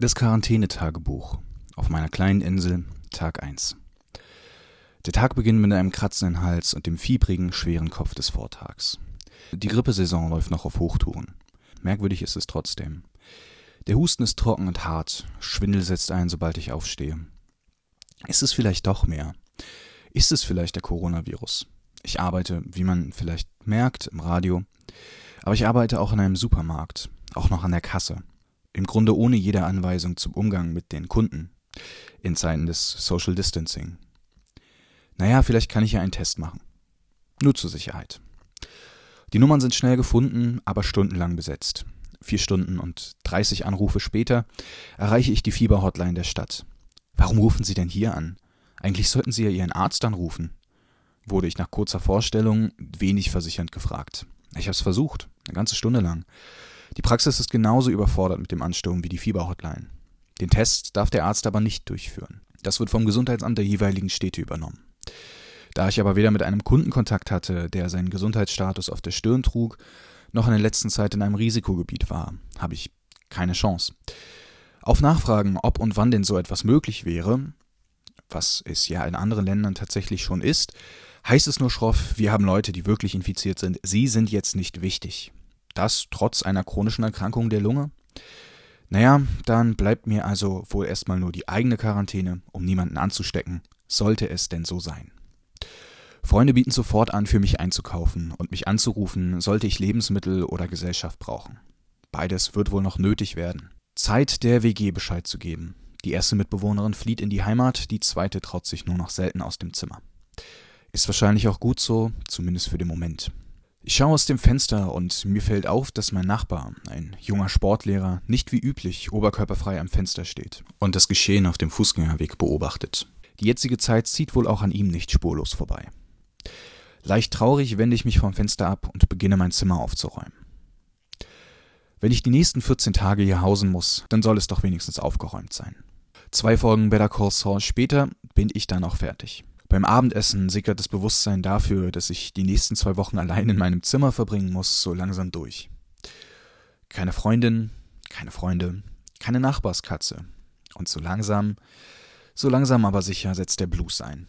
Das Quarantänetagebuch auf meiner kleinen Insel, Tag 1. Der Tag beginnt mit einem kratzenden Hals und dem fiebrigen, schweren Kopf des Vortags. Die Grippesaison läuft noch auf Hochtouren. Merkwürdig ist es trotzdem. Der Husten ist trocken und hart, Schwindel setzt ein, sobald ich aufstehe. Ist es vielleicht doch mehr? Ist es vielleicht der Coronavirus? Ich arbeite, wie man vielleicht merkt, im Radio, aber ich arbeite auch in einem Supermarkt, auch noch an der Kasse im Grunde ohne jede Anweisung zum Umgang mit den Kunden in Zeiten des Social Distancing. Naja, vielleicht kann ich ja einen Test machen. Nur zur Sicherheit. Die Nummern sind schnell gefunden, aber stundenlang besetzt. Vier Stunden und 30 Anrufe später erreiche ich die Fieberhotline der Stadt. Warum rufen Sie denn hier an? Eigentlich sollten Sie ja Ihren Arzt anrufen, wurde ich nach kurzer Vorstellung wenig versichernd gefragt. Ich habe es versucht, eine ganze Stunde lang. Die Praxis ist genauso überfordert mit dem Ansturm wie die Fieberhotline. Den Test darf der Arzt aber nicht durchführen. Das wird vom Gesundheitsamt der jeweiligen Städte übernommen. Da ich aber weder mit einem Kunden Kontakt hatte, der seinen Gesundheitsstatus auf der Stirn trug, noch in der letzten Zeit in einem Risikogebiet war, habe ich keine Chance. Auf Nachfragen, ob und wann denn so etwas möglich wäre, was es ja in anderen Ländern tatsächlich schon ist, heißt es nur schroff, wir haben Leute, die wirklich infiziert sind, sie sind jetzt nicht wichtig. Das trotz einer chronischen Erkrankung der Lunge? Naja, dann bleibt mir also wohl erstmal nur die eigene Quarantäne, um niemanden anzustecken, sollte es denn so sein. Freunde bieten sofort an, für mich einzukaufen und mich anzurufen, sollte ich Lebensmittel oder Gesellschaft brauchen. Beides wird wohl noch nötig werden. Zeit, der WG Bescheid zu geben. Die erste Mitbewohnerin flieht in die Heimat, die zweite traut sich nur noch selten aus dem Zimmer. Ist wahrscheinlich auch gut so, zumindest für den Moment. Ich schaue aus dem Fenster und mir fällt auf, dass mein Nachbar, ein junger Sportlehrer, nicht wie üblich oberkörperfrei am Fenster steht und das Geschehen auf dem Fußgängerweg beobachtet. Die jetzige Zeit zieht wohl auch an ihm nicht spurlos vorbei. Leicht traurig wende ich mich vom Fenster ab und beginne mein Zimmer aufzuräumen. Wenn ich die nächsten 14 Tage hier hausen muss, dann soll es doch wenigstens aufgeräumt sein. Zwei Folgen Better Call Saul später bin ich dann auch fertig. Beim Abendessen sickert das Bewusstsein dafür, dass ich die nächsten zwei Wochen allein in meinem Zimmer verbringen muss, so langsam durch. Keine Freundin, keine Freunde, keine Nachbarskatze. Und so langsam, so langsam aber sicher setzt der Blues ein.